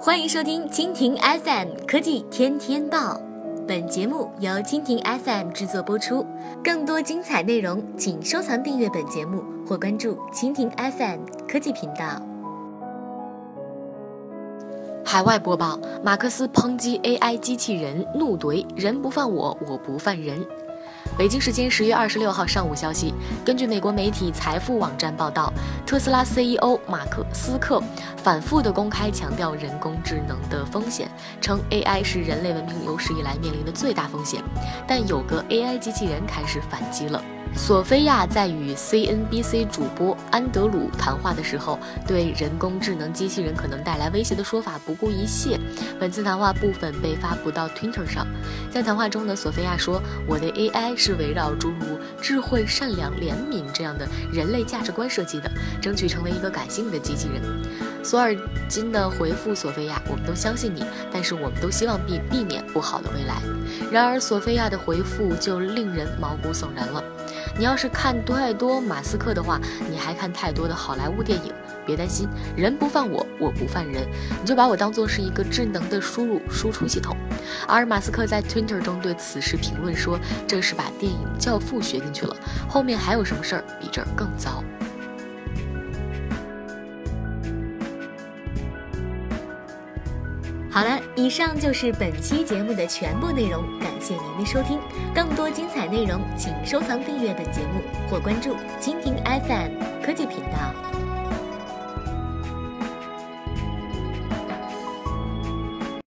欢迎收听蜻蜓 FM 科技天天报，本节目由蜻蜓 FM 制作播出。更多精彩内容，请收藏订阅本节目或关注蜻蜓 FM 科技频道。海外播报：马克思抨击 AI 机器人，怒怼“人不犯我，我不犯人”。北京时间十月二十六号上午消息，根据美国媒体财富网站报道，特斯拉 CEO 马克斯克反复的公开强调人工智能的风险，称 AI 是人类文明有史以来面临的最大风险。但有个 AI 机器人开始反击了。索菲亚在与 CNBC 主播安德鲁谈话的时候，对人工智能机器人可能带来威胁的说法不顾一切。本次谈话部分被发布到 Twitter 上。在谈话中呢，索菲亚说：“我的 AI AI 是围绕诸如智慧、善良、怜悯这样的人类价值观设计的，争取成为一个感性的机器人。”索尔金的回复索菲亚：“我们都相信你，但是我们都希望避避免不好的未来。”然而，索菲亚的回复就令人毛骨悚然了。你要是看太多马斯克的话，你还看太多的好莱坞电影。别担心，人不犯我，我不犯人，你就把我当做是一个智能的输入输出系统。而马斯克在 Twitter 中对此事评论说：“这是把电影《教父》学进去了，后面还有什么事儿比这儿更糟？”好了，以上就是本期节目的全部内容，感谢您的收听。更多精彩内容，请收藏订阅本节目或关注蜻蜓 FM 科技频道。